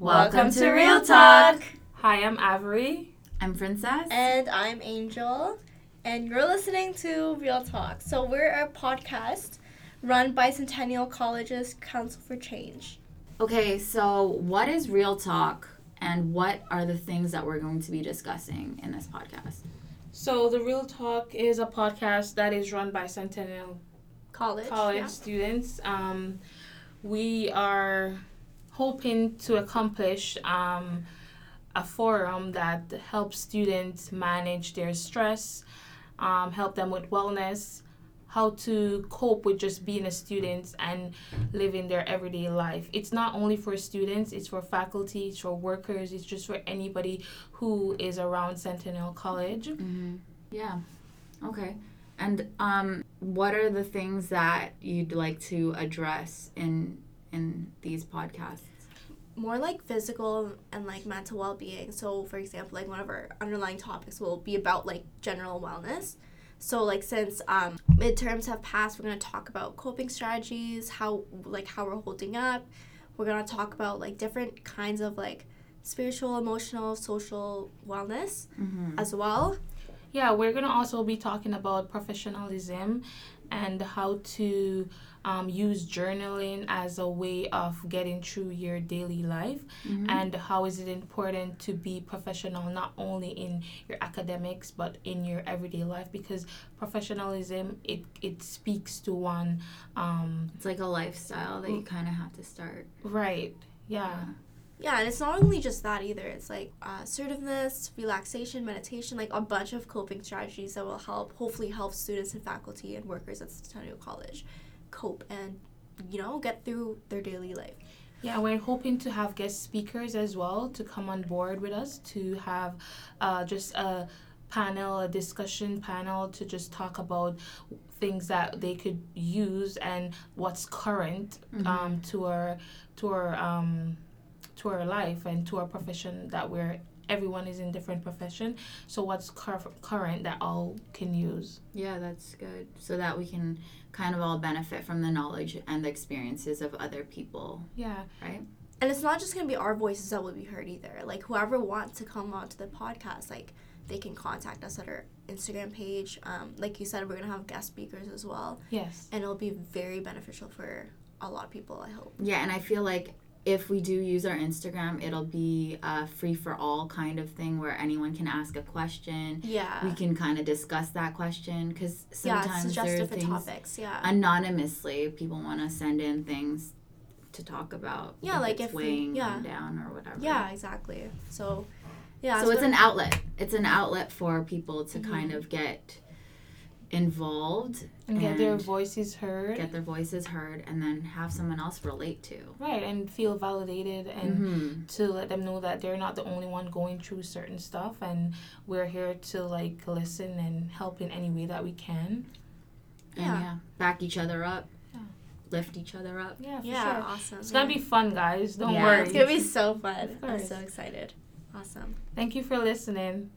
Welcome to Real Talk. Hi, I'm Avery. I'm Princess. And I'm Angel. And you're listening to Real Talk. So we're a podcast run by Centennial College's Council for Change. Okay, so what is Real Talk and what are the things that we're going to be discussing in this podcast? So, The Real Talk is a podcast that is run by Centennial College. College yeah. students. Um, we are hoping to accomplish um, a forum that helps students manage their stress, um, help them with wellness, how to cope with just being a student and living their everyday life. It's not only for students, it's for faculty, it's for workers, it's just for anybody who is around Centennial College. Mm-hmm. Yeah. Okay. And um, what are the things that you'd like to address in in these podcasts? More like physical and like mental well being. So, for example, like one of our underlying topics will be about like general wellness. So, like since um, midterms have passed, we're gonna talk about coping strategies, how like how we're holding up. We're gonna talk about like different kinds of like spiritual, emotional, social wellness Mm-hmm. as well. Yeah, we're gonna also be talking about professionalism and how to um, use journaling as a way of getting through your daily life Mm-hmm. and how is it important to be professional not only in your academics but in your everyday life because professionalism it, it speaks to one um, It's like a lifestyle that you kind of have to start. right yeah Yeah, and it's not only just that either. It's like uh, assertiveness, relaxation, meditation, like a bunch of coping strategies that will help, hopefully, help students and faculty and workers at Centennial College cope and, you know, get through their daily life. Yeah, we're hoping to have guest speakers as well to come on board with us to have uh, just a panel, a discussion panel to just talk about things that they could use and what's current um, to our to our um, to our life and to our profession that we're everyone is in different profession. So what's cur- current that all can use. Yeah, that's good. So that we can kind of all benefit from the knowledge and the experiences of other people, Yeah. right? And it's not just going to be our voices that will be heard either. Like, whoever wants to come onto the podcast, like, they can contact us at our Instagram page. Um, like you said, we're going to have guest speakers as well. Yes. And it'll be very beneficial for a lot of people, I hope. Yeah, and I feel like if we do use our Instagram, it'll be a free for all kind of thing where anyone can ask a question. Yeah. We can kind of discuss that question because sometimes suggest there are things topics. Yeah. anonymously. People want to send in things to talk about. Yeah, if like if we- weighing yeah. them down or whatever. Yeah, exactly. So, yeah. so it's an outlet. It's an outlet for people to Mm-hmm. kind of get involved And get their voices heard. get their voices heard, and then have someone else relate to. right, and feel validated and Mm-hmm. to let them know that they're not the only one going through certain stuff and we're here to like listen and help in any way that we can And Yeah. yeah, back each other up, Yeah. lift each other up. yeah for Yeah, sure awesome. it's gonna be fun guys don't Yeah. worry It's gonna be so fun. Of I'm so excited. Awesome. thank you for listening